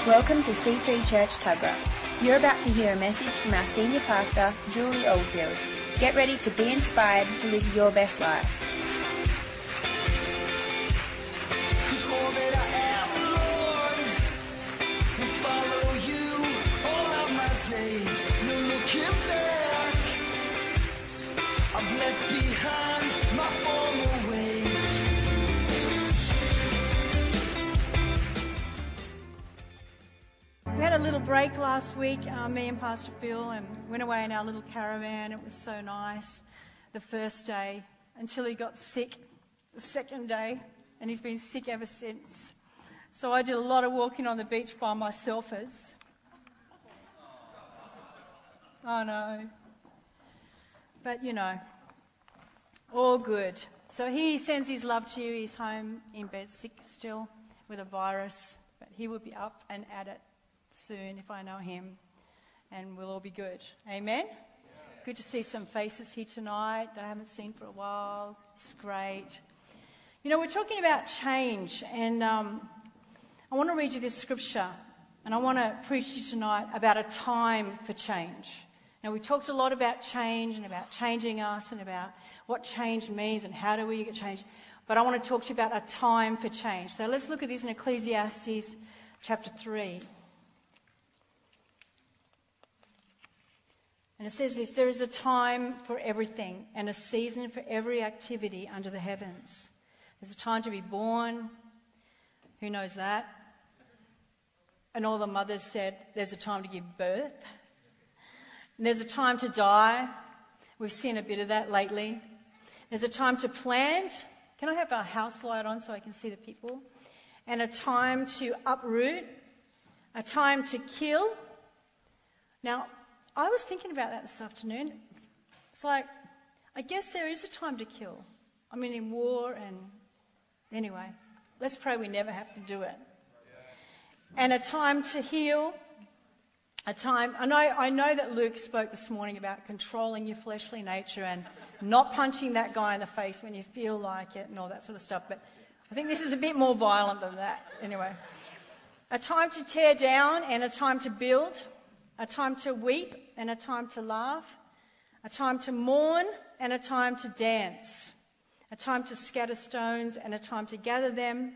Welcome to C3 Church Tuggerah. You're about to hear a message from our senior pastor, Julie Oldfield. Get ready to be inspired to live your best life. Little break last week, uh, me and Pastor Phil, and went away in our little caravan. It was so nice the first day until he got sick the second day, and he's been sick ever since. So I did a lot of walking on the beach by myself as. I know. But you know, all good. So he sends his love to you. He's home in bed sick still with a virus, but he will be up and at it soon if I know him, and we'll all be good. Amen? Good to see some faces here tonight that I haven't seen for a while. It's great. You know, we're talking about change, and um, I want to read you this scripture, and I want to preach to you tonight about a time for change. Now, we talked a lot about change and about changing us and about what change means and how do we get change. But I want to talk to you about a time for change. So let's look at this in Ecclesiastes chapter 3. And it says this there is a time for everything and a season for every activity under the heavens. There's a time to be born. Who knows that? And all the mothers said, There's a time to give birth. And there's a time to die. We've seen a bit of that lately. There's a time to plant. Can I have our house light on so I can see the people? And a time to uproot. A time to kill. Now, I was thinking about that this afternoon. It's like, I guess there is a time to kill. I mean, in war and. Anyway, let's pray we never have to do it. And a time to heal. A time. I know, I know that Luke spoke this morning about controlling your fleshly nature and not punching that guy in the face when you feel like it and all that sort of stuff, but I think this is a bit more violent than that. Anyway. A time to tear down and a time to build a time to weep and a time to laugh, a time to mourn and a time to dance, a time to scatter stones and a time to gather them,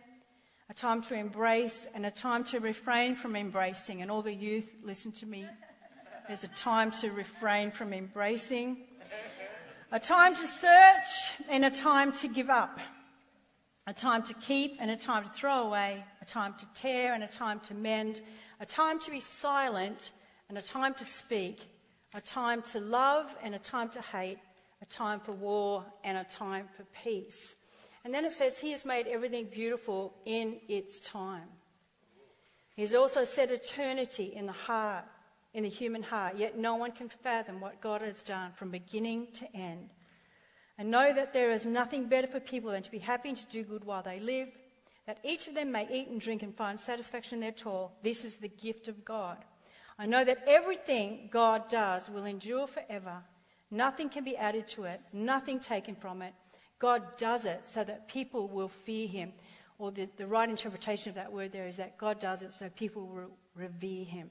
a time to embrace and a time to refrain from embracing. And all the youth, listen to me. There's a time to refrain from embracing, a time to search and a time to give up, a time to keep and a time to throw away, a time to tear and a time to mend, a time to be silent and a time to speak, a time to love and a time to hate, a time for war and a time for peace. And then it says, He has made everything beautiful in its time. He has also set eternity in the heart, in the human heart, yet no one can fathom what God has done from beginning to end. And know that there is nothing better for people than to be happy and to do good while they live, that each of them may eat and drink and find satisfaction in their toil. This is the gift of God. I know that everything God does will endure forever. Nothing can be added to it, nothing taken from it. God does it so that people will fear him. Or the, the right interpretation of that word there is that God does it so people will revere him.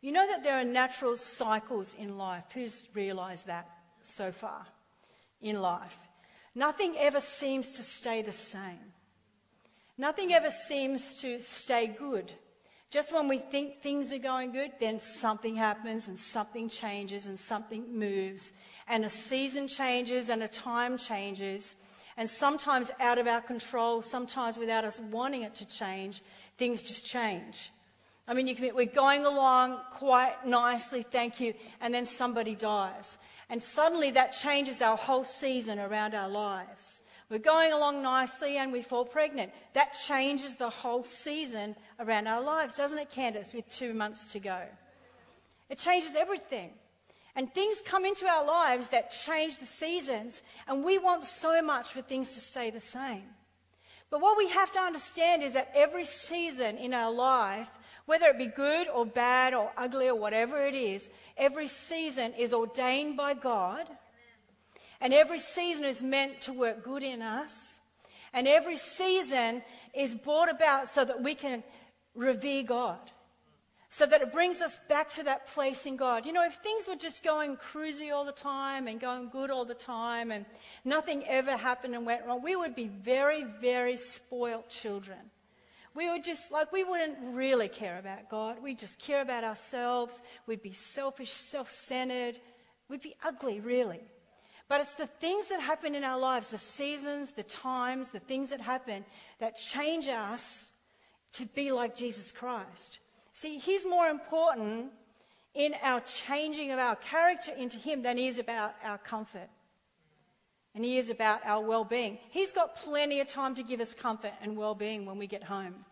You know that there are natural cycles in life. Who's realized that so far in life? Nothing ever seems to stay the same. Nothing ever seems to stay good. Just when we think things are going good, then something happens and something changes and something moves. And a season changes and a time changes. And sometimes out of our control, sometimes without us wanting it to change, things just change. I mean, can, we're going along quite nicely, thank you, and then somebody dies. And suddenly that changes our whole season around our lives. We're going along nicely and we fall pregnant. That changes the whole season around our lives, doesn't it, Candace, with two months to go? It changes everything. And things come into our lives that change the seasons, and we want so much for things to stay the same. But what we have to understand is that every season in our life, whether it be good or bad or ugly or whatever it is, every season is ordained by God and every season is meant to work good in us. And every season is brought about so that we can revere God. So that it brings us back to that place in God. You know, if things were just going cruisy all the time and going good all the time and nothing ever happened and went wrong, we would be very, very spoilt children. We would just, like, we wouldn't really care about God. We'd just care about ourselves. We'd be selfish, self centered. We'd be ugly, really. But it's the things that happen in our lives, the seasons, the times, the things that happen that change us to be like Jesus Christ. See, He's more important in our changing of our character into Him than He is about our comfort. And He is about our well being. He's got plenty of time to give us comfort and well being when we get home.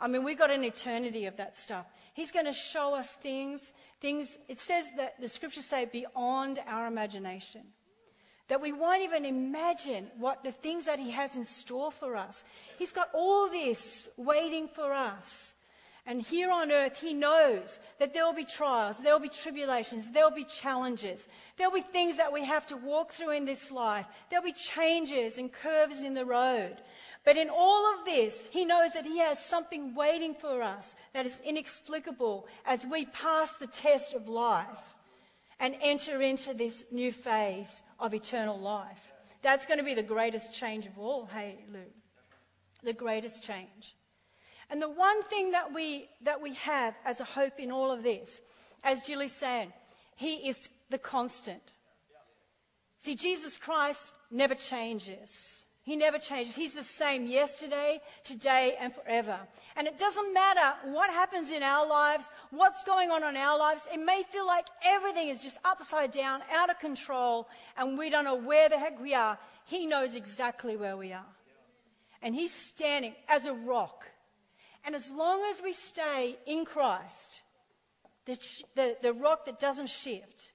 I mean, we've got an eternity of that stuff. He's going to show us things, things, it says that the scriptures say beyond our imagination that we won't even imagine what the things that He has in store for us. He's got all this waiting for us. And here on earth, He knows that there will be trials, there will be tribulations, there will be challenges, there will be things that we have to walk through in this life, there will be changes and curves in the road. But in all of this, He knows that He has something waiting for us that is inexplicable as we pass the test of life and enter into this new phase of eternal life. That's going to be the greatest change of all, hey, Lou. The greatest change. And the one thing that we, that we have as a hope in all of this, as Julie said, He is the constant. See, Jesus Christ never changes. He never changes. He's the same yesterday, today, and forever. And it doesn't matter what happens in our lives, what's going on in our lives. It may feel like everything is just upside down, out of control, and we don't know where the heck we are. He knows exactly where we are. And He's standing as a rock. And as long as we stay in Christ, the, the, the rock that doesn't shift,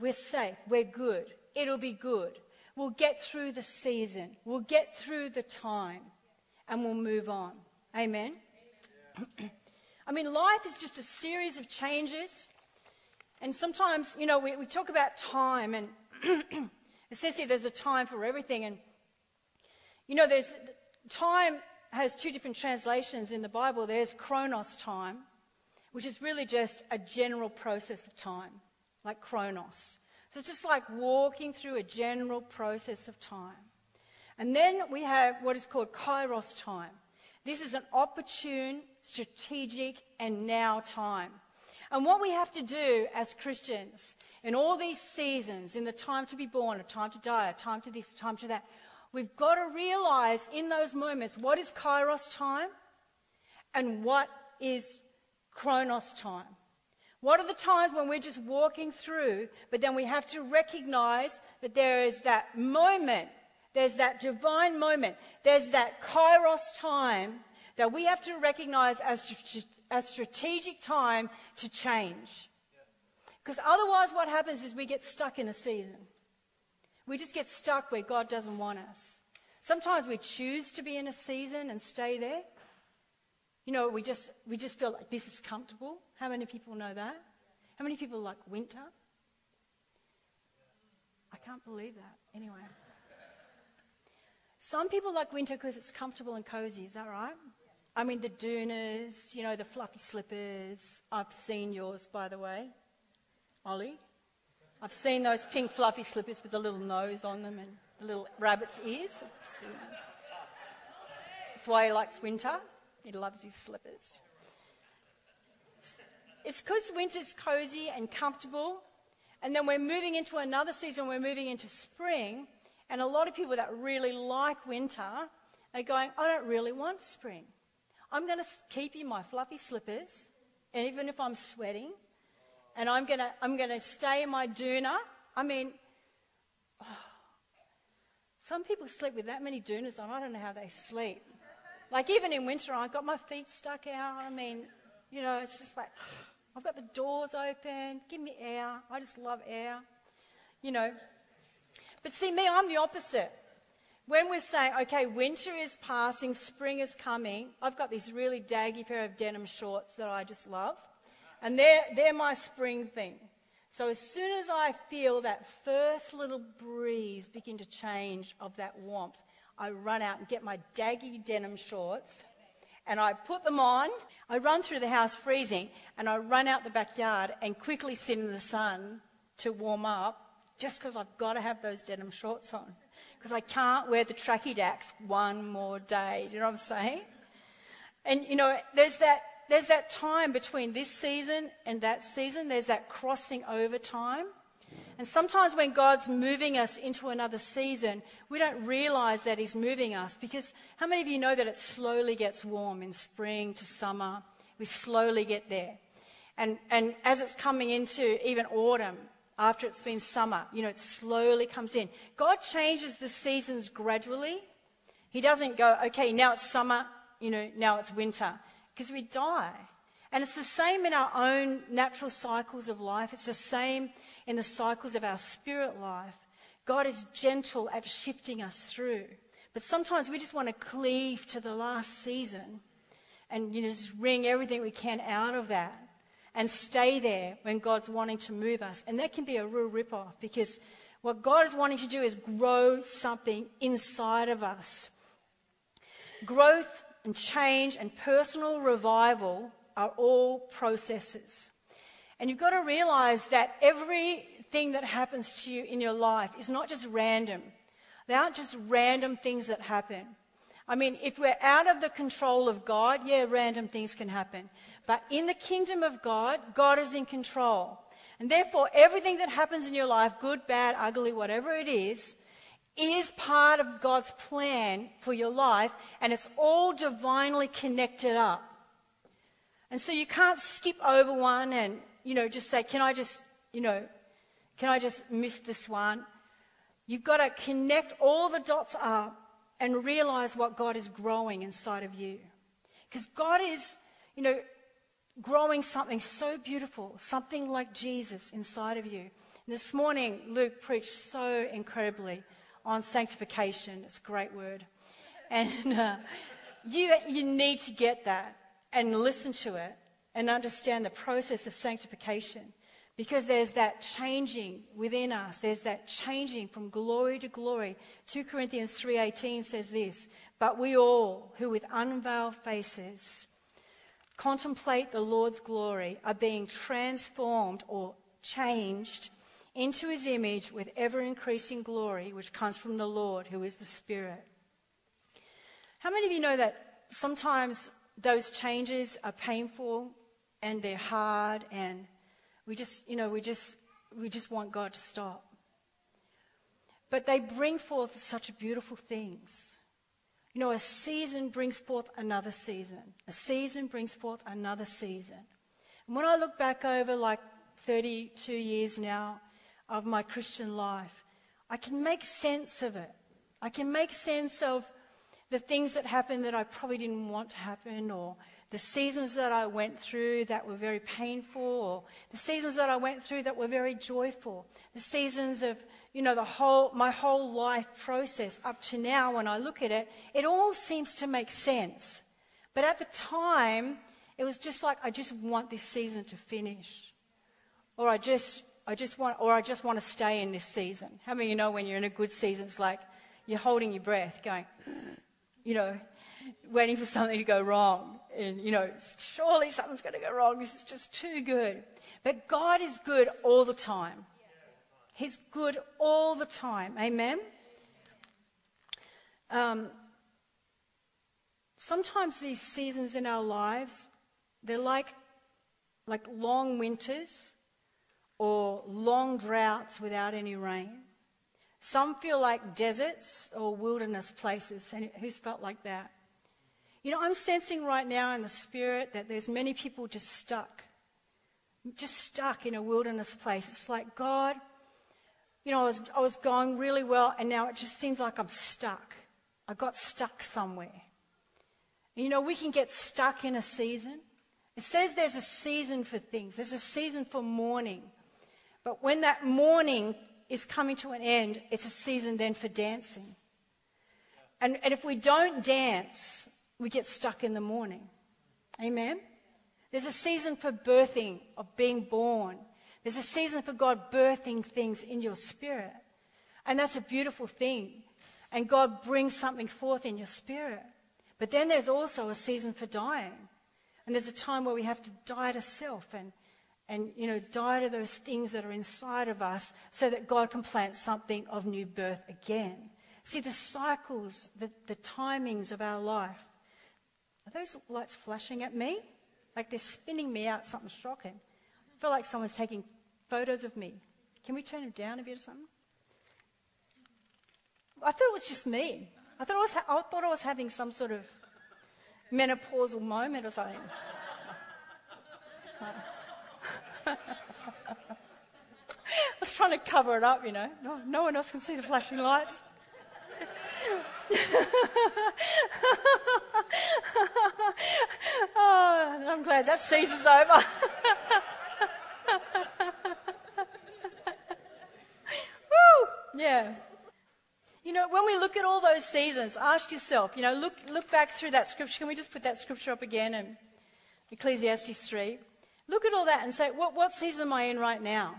we're safe, we're good, it'll be good. We'll get through the season. We'll get through the time and we'll move on. Amen? I mean, life is just a series of changes. And sometimes, you know, we, we talk about time and it says here there's a time for everything. And, you know, there's time has two different translations in the Bible. There's chronos time, which is really just a general process of time, like chronos. So it's just like walking through a general process of time. And then we have what is called kairos time. This is an opportune, strategic, and now time. And what we have to do as Christians in all these seasons, in the time to be born, a time to die, a time to this, a time to that, we've got to realize in those moments what is kairos time and what is chronos time. What are the times when we're just walking through, but then we have to recognize that there is that moment, there's that divine moment, there's that kairos time that we have to recognize as a strategic time to change. Because otherwise, what happens is we get stuck in a season. We just get stuck where God doesn't want us. Sometimes we choose to be in a season and stay there. You know, we just, we just feel like this is comfortable. How many people know that? How many people like winter? I can't believe that. Anyway. Some people like winter because it's comfortable and cozy. Is that right? I mean, the doonas, you know, the fluffy slippers. I've seen yours, by the way, Ollie. I've seen those pink fluffy slippers with the little nose on them and the little rabbit's ears. That's why he likes winter. He loves his slippers. It's because winter's cozy and comfortable, and then we're moving into another season, we're moving into spring, and a lot of people that really like winter are going, I don't really want spring. I'm going to keep in my fluffy slippers, and even if I'm sweating, and I'm going to, I'm going to stay in my doona. I mean, oh, some people sleep with that many doonas on. I don't know how they sleep. Like even in winter, I've got my feet stuck out. I mean, you know, it's just like I've got the doors open. Give me air. I just love air. You know. But see, me, I'm the opposite. When we're saying, okay, winter is passing, spring is coming, I've got this really daggy pair of denim shorts that I just love. And they're, they're my spring thing. So as soon as I feel that first little breeze begin to change of that warmth, I run out and get my daggy denim shorts and I put them on. I run through the house freezing and I run out the backyard and quickly sit in the sun to warm up just because I've got to have those denim shorts on. Because I can't wear the tracky dacks one more day. Do you know what I'm saying? And you know, there's that, there's that time between this season and that season. There's that crossing over time. And sometimes when God's moving us into another season, we don't realize that He's moving us because how many of you know that it slowly gets warm in spring to summer? We slowly get there. And, and as it's coming into even autumn, after it's been summer, you know, it slowly comes in. God changes the seasons gradually. He doesn't go, okay, now it's summer, you know, now it's winter, because we die. And it's the same in our own natural cycles of life. It's the same in the cycles of our spirit life. God is gentle at shifting us through. But sometimes we just want to cleave to the last season and you know, just wring everything we can out of that and stay there when God's wanting to move us. And that can be a real rip-off because what God is wanting to do is grow something inside of us. Growth and change and personal revival are all processes. And you've got to realize that everything that happens to you in your life is not just random. They aren't just random things that happen. I mean, if we're out of the control of God, yeah, random things can happen. But in the kingdom of God, God is in control. And therefore, everything that happens in your life, good, bad, ugly, whatever it is, is part of God's plan for your life, and it's all divinely connected up. And so you can't skip over one and, you know, just say, can I just, you know, can I just miss this one? You've got to connect all the dots up and realize what God is growing inside of you. Because God is, you know, growing something so beautiful, something like Jesus inside of you. And this morning, Luke preached so incredibly on sanctification. It's a great word. And uh, you, you need to get that and listen to it and understand the process of sanctification. Because there's that changing within us. There's that changing from glory to glory. 2 corinthians 3.18 says this but we all who with unveiled faces contemplate the lord's glory are being transformed or changed into his image with ever increasing glory which comes from the lord who is the spirit. How many of you know that sometimes those changes are painful and they're hard and we just, you know, we just, we just want God to stop. But they bring forth such beautiful things. You know, a season brings forth another season. A season brings forth another season. And when I look back over like 32 years now of my Christian life, I can make sense of it. I can make sense of the things that happened that I probably didn't want to happen, or the seasons that I went through that were very painful, or the seasons that I went through that were very joyful, the seasons of, you know, the whole, my whole life process up to now, when I look at it, it all seems to make sense. But at the time, it was just like, I just want this season to finish. Or I just, I just want, or I just want to stay in this season. How many of you know when you're in a good season, it's like you're holding your breath, going, you know, waiting for something to go wrong. And, you know, surely something's going to go wrong. This is just too good. But God is good all the time. He's good all the time. Amen? Um, sometimes these seasons in our lives, they're like, like long winters or long droughts without any rain. Some feel like deserts or wilderness places. And who's felt like that? You know, I'm sensing right now in the spirit that there's many people just stuck. Just stuck in a wilderness place. It's like, God, you know, I was, I was going really well and now it just seems like I'm stuck. I got stuck somewhere. And, you know, we can get stuck in a season. It says there's a season for things. There's a season for mourning. But when that mourning is coming to an end, it's a season then for dancing. And, and if we don't dance, we get stuck in the mourning. Amen? There's a season for birthing, of being born. There's a season for God birthing things in your spirit. And that's a beautiful thing. And God brings something forth in your spirit. But then there's also a season for dying. And there's a time where we have to die to self and, and you know, die to those things that are inside of us so that God can plant something of new birth again. See, the cycles, the, the timings of our life. Are those lights flashing at me? Like they're spinning me out something shocking. I feel like someone's taking photos of me. Can we turn them down a bit or something? I thought it was just me. I thought I was, ha- I thought I was having some sort of menopausal moment or something. I was trying to cover it up, you know. No, no one else can see the flashing lights. oh, I'm glad that season's over. Woo! Yeah. You know, when we look at all those seasons, ask yourself, you know, look, look back through that scripture. Can we just put that scripture up again in Ecclesiastes 3? Look at all that and say, what, what season am I in right now?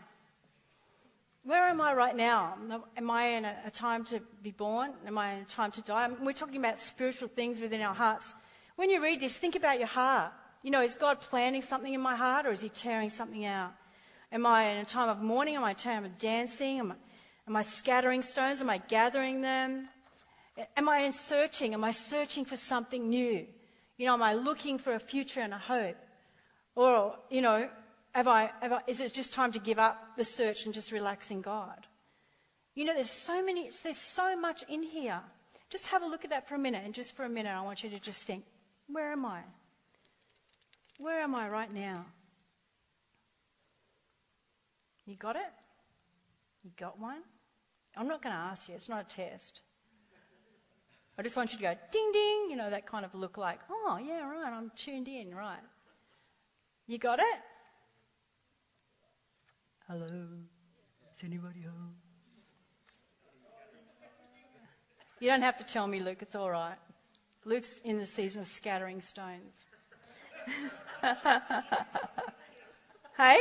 Where am I right now? Am I in a, a time to be born? Am I in a time to die? we're talking about spiritual things within our hearts. When you read this, think about your heart. You know, is God planting something in my heart or is He tearing something out? Am I in a time of mourning? Am I in a time of dancing? Am I, am I scattering stones? Am I gathering them? Am I in searching? Am I searching for something new? You know, am I looking for a future and a hope? Or, you know, have I, have I, is it just time to give up the search and just relax in God? You know, there's so many, there's so much in here. Just have a look at that for a minute, and just for a minute, I want you to just think, where am I? Where am I right now? You got it? You got one? I'm not going to ask you, it's not a test. I just want you to go ding ding, you know, that kind of look like, oh, yeah, right, I'm tuned in, right. You got it? Hello? Is anybody home? You don't have to tell me, Luke, it's all right. Luke's in the season of scattering stones. hey?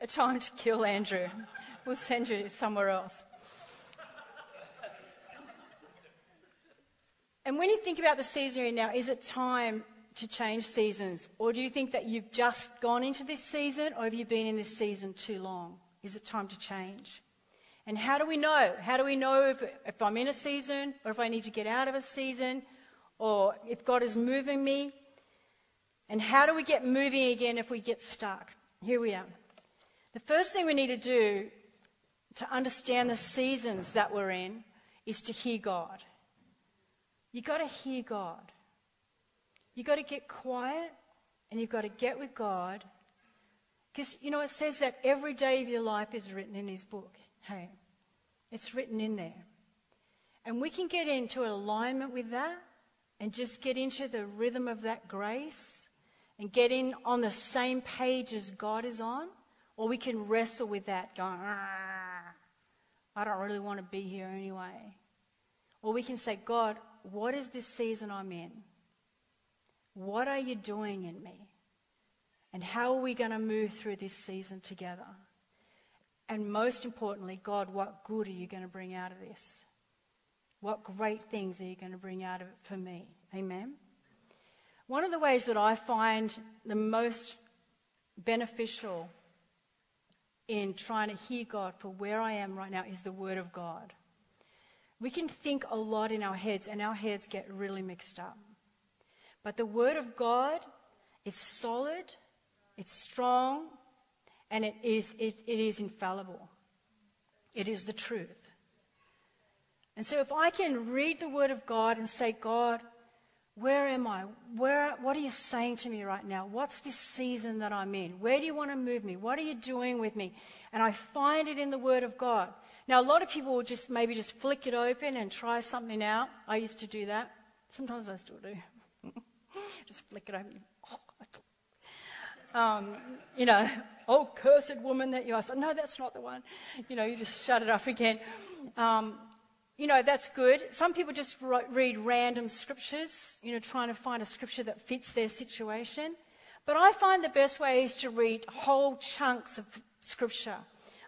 A time to kill Andrew. We'll send you somewhere else. And when you think about the season you're in now, is it time to change seasons? Or do you think that you've just gone into this season, or have you been in this season too long? Is it time to change? And how do we know? How do we know if, if I'm in a season, or if I need to get out of a season, or if God is moving me? And how do we get moving again if we get stuck? Here we are. The first thing we need to do to understand the seasons that we're in is to hear God. You've got to hear God. You've got to get quiet and you've got to get with God. Because, you know, it says that every day of your life is written in His book. Hey, it's written in there. And we can get into alignment with that and just get into the rhythm of that grace and get in on the same page as God is on. Or we can wrestle with that, going, ah, I don't really want to be here anyway. Or we can say, God, what is this season I'm in? What are you doing in me? And how are we going to move through this season together? And most importantly, God, what good are you going to bring out of this? What great things are you going to bring out of it for me? Amen. One of the ways that I find the most beneficial in trying to hear God for where I am right now is the Word of God. We can think a lot in our heads, and our heads get really mixed up. But the Word of God is solid, it's strong, and it is, it, it is infallible. It is the truth. And so if I can read the Word of God and say, God, where am I? Where, what are you saying to me right now? What's this season that I'm in? Where do you want to move me? What are you doing with me? And I find it in the Word of God. Now, a lot of people will just maybe just flick it open and try something out. I used to do that. Sometimes I still do. Just flick it open. Oh, um, you know, oh, cursed woman that you are. So, no, that's not the one. You know, you just shut it off again. Um, you know, that's good. Some people just read random scriptures, you know, trying to find a scripture that fits their situation. But I find the best way is to read whole chunks of scripture.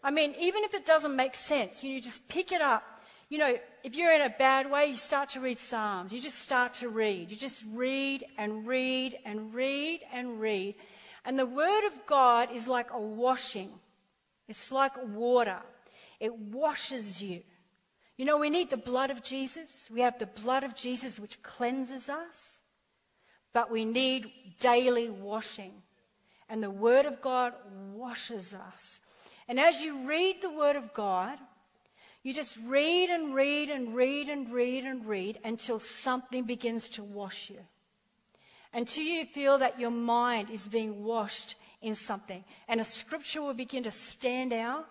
I mean, even if it doesn't make sense, you just pick it up. You know, if you're in a bad way, you start to read Psalms. You just start to read. You just read and read and read and read. And the Word of God is like a washing, it's like water. It washes you. You know, we need the blood of Jesus. We have the blood of Jesus which cleanses us, but we need daily washing. And the Word of God washes us. And as you read the Word of God, you just read and read and read and read and read until something begins to wash you. Until you feel that your mind is being washed in something. And a scripture will begin to stand out.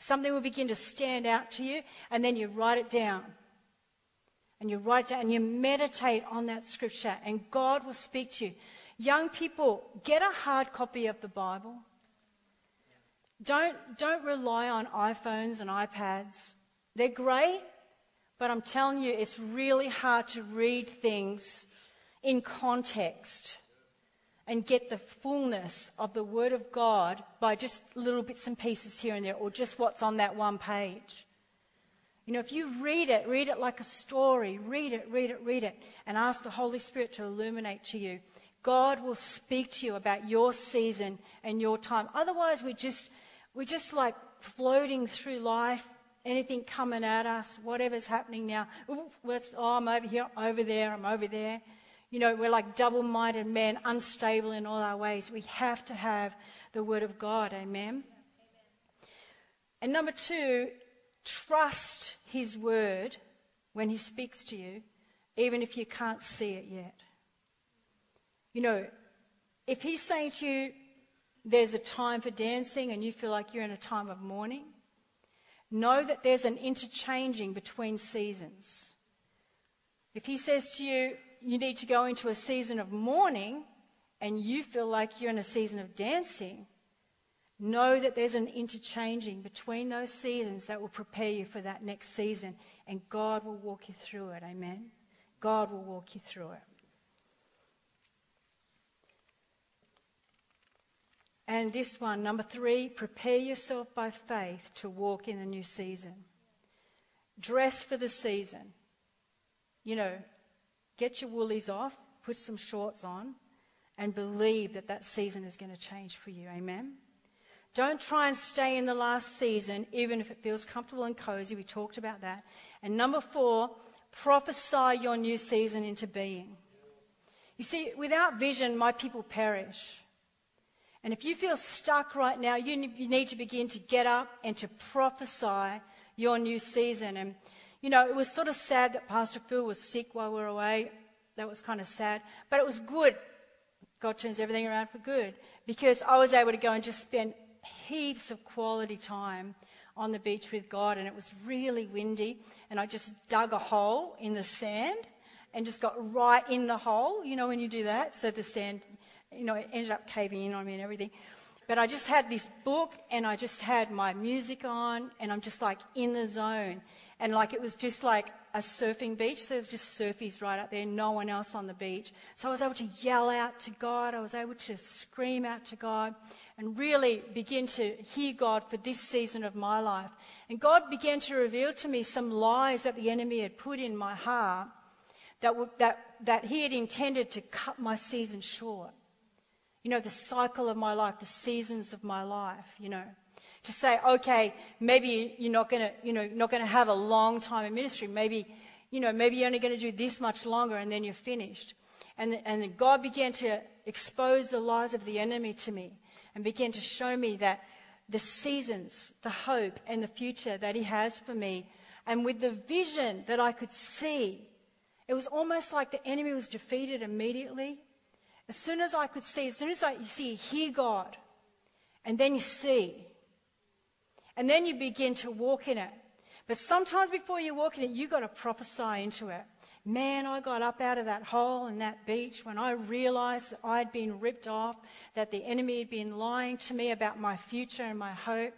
Something will begin to stand out to you. And then you write it down. And you write it down and you meditate on that scripture. And God will speak to you. Young people, get a hard copy of the Bible. Don't, don't rely on iPhones and iPads. They're great, but I'm telling you, it's really hard to read things in context and get the fullness of the Word of God by just little bits and pieces here and there, or just what's on that one page. You know, if you read it, read it like a story, read it, read it, read it, and ask the Holy Spirit to illuminate to you. God will speak to you about your season and your time. Otherwise, we just we're just like floating through life, anything coming at us, whatever's happening now. Ooh, oh, I'm over here, over there, I'm over there. You know, we're like double minded men, unstable in all our ways. We have to have the Word of God. Amen. And number two, trust His Word when He speaks to you, even if you can't see it yet. You know, if He's saying to you, there's a time for dancing and you feel like you're in a time of mourning, know that there's an interchanging between seasons. If he says to you, you need to go into a season of mourning and you feel like you're in a season of dancing, know that there's an interchanging between those seasons that will prepare you for that next season and God will walk you through it. Amen. God will walk you through it. And this one, number three, prepare yourself by faith to walk in the new season. Dress for the season. You know, get your woolies off, put some shorts on, and believe that that season is going to change for you. Amen? Don't try and stay in the last season, even if it feels comfortable and cozy. We talked about that. And number four, prophesy your new season into being. You see, without vision, my people perish. And if you feel stuck right now, you need to begin to get up and to prophesy your new season. And, you know, it was sort of sad that Pastor Phil was sick while we were away. That was kind of sad. But it was good. God turns everything around for good. Because I was able to go and just spend heaps of quality time on the beach with God. And it was really windy. And I just dug a hole in the sand and just got right in the hole. You know, when you do that, so the sand you know, it ended up caving in on me and everything. But I just had this book and I just had my music on and I'm just like in the zone. And like it was just like a surfing beach. There was just surfies right up there, no one else on the beach. So I was able to yell out to God. I was able to scream out to God and really begin to hear God for this season of my life. And God began to reveal to me some lies that the enemy had put in my heart that, that, that he had intended to cut my season short you know, the cycle of my life, the seasons of my life, you know. To say, okay, maybe you're not to, you know, not to have a long time in ministry. Maybe, you know, maybe you're only to do this much longer and then you're finished. And, and God began to expose the lies of the enemy to me and began to show me that the seasons, the hope, and the future that He has for me, and with the vision that I could see, it was almost like the enemy was defeated immediately as soon as I could see, as soon as I, you see, hear God, and then you see, and then you begin to walk in it. But sometimes before you walk in it, you've got to prophesy into it. Man, I got up out of that hole in that beach when I realized that I'd been ripped off, that the enemy had been lying to me about my future and my hope.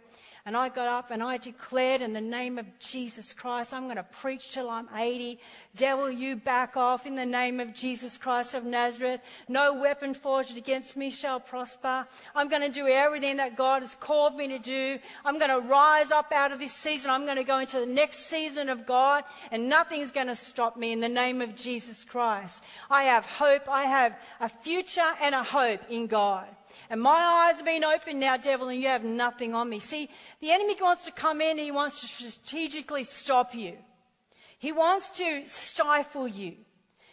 And I got up and I declared in the name of Jesus Christ, I'm going to preach till I'm 80. Devil, you back off in the name of Jesus Christ of Nazareth. No weapon forged against me shall prosper. I'm going to do everything that God has called me to do. I'm going to rise up out of this season. I'm going to go into the next season of God and nothing's going to stop me in the name of Jesus Christ. I have hope. I have a future and a hope in God. And my eyes have been opened now, devil, and you have nothing on me. See, the enemy wants to come in and he wants to strategically stop you. He wants to stifle you.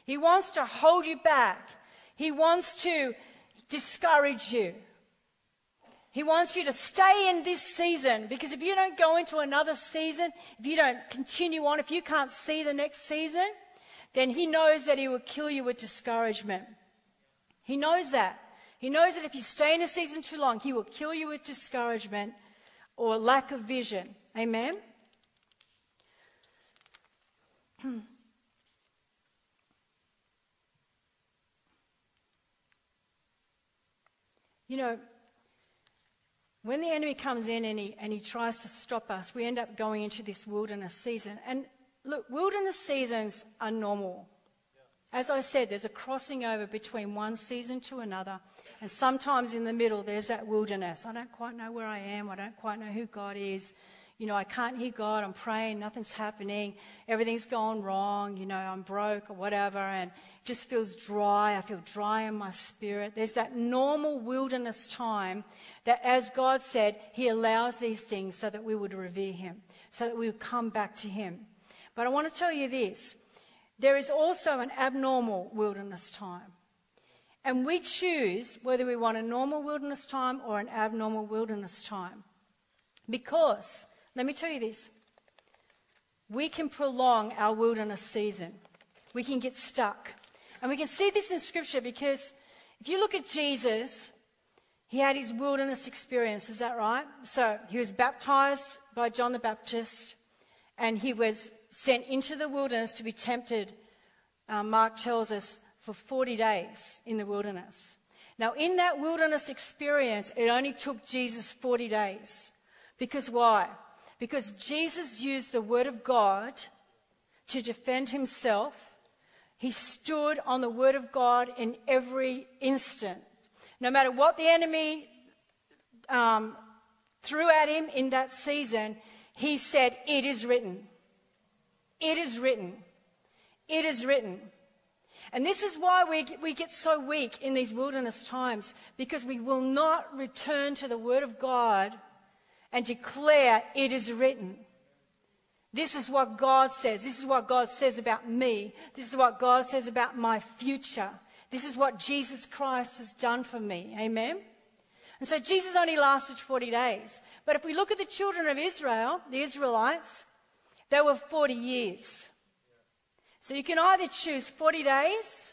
He wants to hold you back. He wants to discourage you. He wants you to stay in this season because if you don't go into another season, if you don't continue on, if you can't see the next season, then he knows that he will kill you with discouragement. He knows that. He knows that if you stay in a season too long, He will kill you with discouragement or lack of vision. Amen? you know, when the enemy comes in and he, and he tries to stop us, we end up going into this wilderness season. And look, wilderness seasons are normal. As I said, there's a crossing over between one season to another. And sometimes in the middle, there's that wilderness. I don't quite know where I am. I don't quite know who God is. You know, I can't hear God. I'm praying. Nothing's happening. Everything's gone wrong. You know, I'm broke or whatever. And it just feels dry. I feel dry in my spirit. There's that normal wilderness time that, as God said, He allows these things so that we would revere Him, so that we would come back to Him. But I want to tell you this there is also an abnormal wilderness time. And we choose whether we want a normal wilderness time or an abnormal wilderness time. Because, let me tell you this, we can prolong our wilderness season. We can get stuck. And we can see this in Scripture because if you look at Jesus, he had his wilderness experience, is that right? So he was baptized by John the Baptist and he was sent into the wilderness to be tempted, uh, Mark tells us, for 40 days in the wilderness. Now, in that wilderness experience, it only took Jesus 40 days. Because why? Because Jesus used the Word of God to defend himself. He stood on the Word of God in every instant. No matter what the enemy um, threw at him in that season, he said, It is written. It is written. It is written. And this is why we, we get so weak in these wilderness times, because we will not return to the Word of God and declare, It is written. This is what God says. This is what God says about me. This is what God says about my future. This is what Jesus Christ has done for me. Amen? And so Jesus only lasted 40 days. But if we look at the children of Israel, the Israelites, they were 40 years. So you can either choose 40 days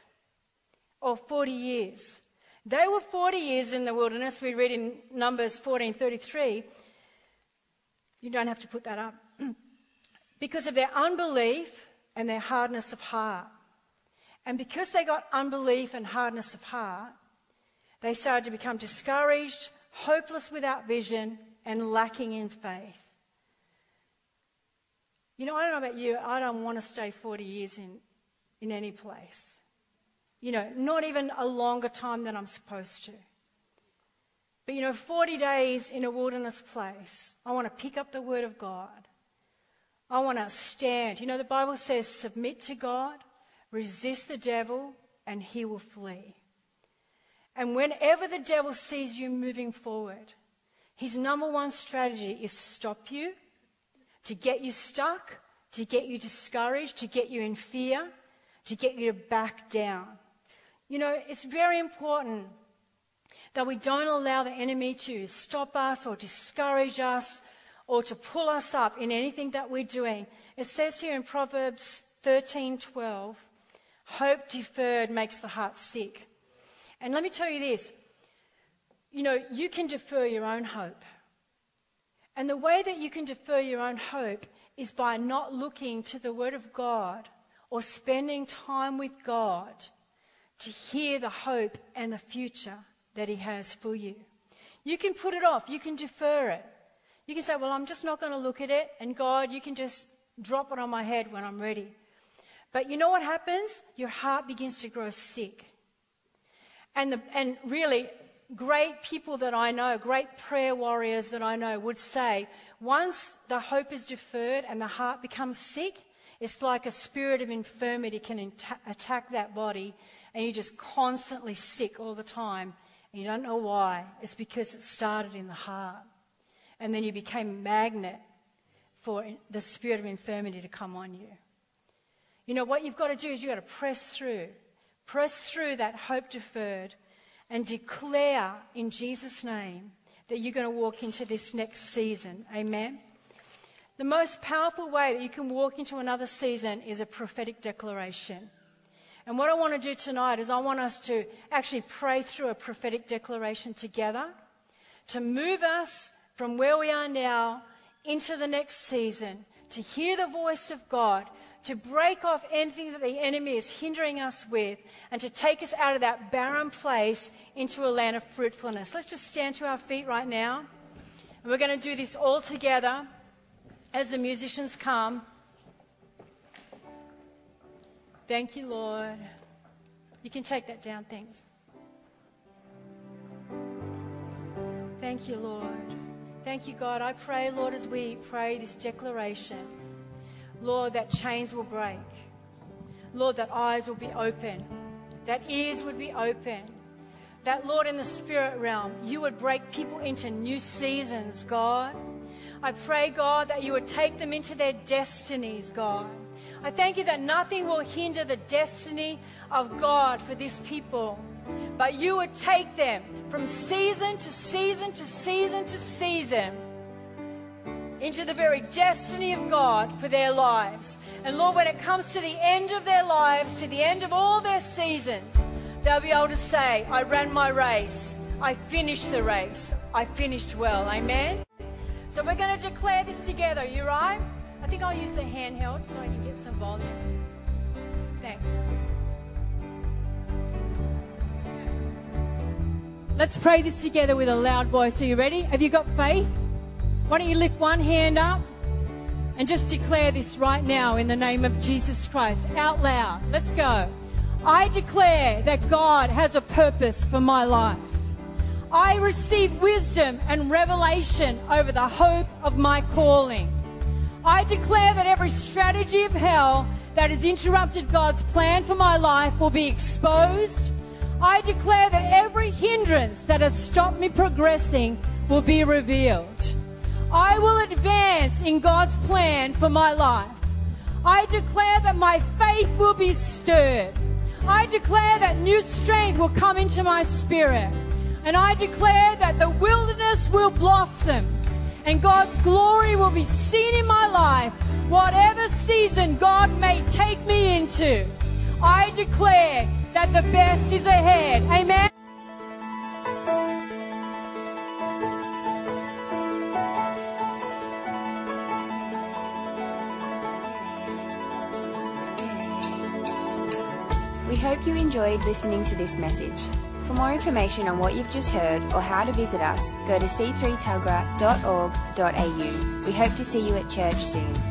or 40 years. They were 40 years in the wilderness. We read in Numbers 14:33. You don't have to put that up. because of their unbelief and their hardness of heart. And because they got unbelief and hardness of heart, they started to become discouraged, hopeless without vision, and lacking in faith. You know, I don't know about you, I don't want to stay 40 years in, in any place. You know, not even a longer time than I'm supposed to. But you know, 40 days in a wilderness place, I want to pick up the Word of God. I want to stand. You know, the Bible says, submit to God, resist the devil, and he will flee. And whenever the devil sees you moving forward, his number one strategy is to stop you to get you stuck, to get you discouraged, to get you in fear, to get you to back down. You know, it's very important that we don't allow the enemy to stop us or discourage us or to pull us up in anything that we're doing. It says here in Proverbs 13:12, hope deferred makes the heart sick. And let me tell you this, you know, you can defer your own hope. And the way that you can defer your own hope is by not looking to the Word of God or spending time with God to hear the hope and the future that He has for you. You can put it off, you can defer it. You can say, Well, I'm just not going to look at it, and God, you can just drop it on my head when I'm ready. But you know what happens? Your heart begins to grow sick. And, the, and really, great people that I know, great prayer warriors that I know, would say once the hope is deferred and the heart becomes sick, it's like a spirit of infirmity can attack that body, and you're just constantly sick all the time. And you don't know why. It's because it started in the heart. And then you became a magnet for the spirit of infirmity to come on you. You know, what you've got to do is you've got to press through. Press through that hope deferred and declare in Jesus' name that you're going to walk into this next season. Amen. The most powerful way that you can walk into another season is a prophetic declaration. And what I want to do tonight is I want us to actually pray through a prophetic declaration together to move us from where we are now into the next season, to hear the voice of God, to break off anything that the enemy is hindering us with, and to take us out of that barren place into a land of fruitfulness. Let's just stand to our feet right now. And we're going to do this all together as the musicians come. Thank you, Lord. You can take that down, thanks. Thank you, Lord. Thank you, God. I pray, Lord, as we pray this declaration, Lord, that chains will break. Lord, that eyes will be open, that ears would be open. That, Lord, in the spirit realm, you would break people into new seasons, God. I pray, God, that you would take them into their destinies, God. I thank you that nothing will hinder the destiny of God for this people, but you would take them from season to season to season to season into the very destiny of God for their lives. And Lord, when it comes to the end of their lives, to the end of all their seasons, they'll be able to say, I ran my race. I finished the race. I finished well. Amen. So we're going to declare this together. You right? I think I'll use the handheld so I can get some volume. Thanks. Let's pray this together with a loud voice. Are you ready? Have you got faith? Why don't you lift one hand up and just declare this right now in the name of Jesus Christ out loud? Let's go. I declare that God has a purpose for my life. I receive wisdom and revelation over the hope of my calling. I declare that every strategy of hell that has interrupted God's plan for my life will be exposed. I declare that every hindrance that has stopped me progressing will be revealed. I will advance in God's plan for my life. I declare that my faith will be stirred. I declare that new strength will come into my spirit. And I declare that the wilderness will blossom and God's glory will be seen in my life, whatever season God may take me into. I declare that the best is ahead. Amen. Hope you enjoyed listening to this message. For more information on what you've just heard or how to visit us, go to c3tuggerah.org.au. We hope to see you at church soon.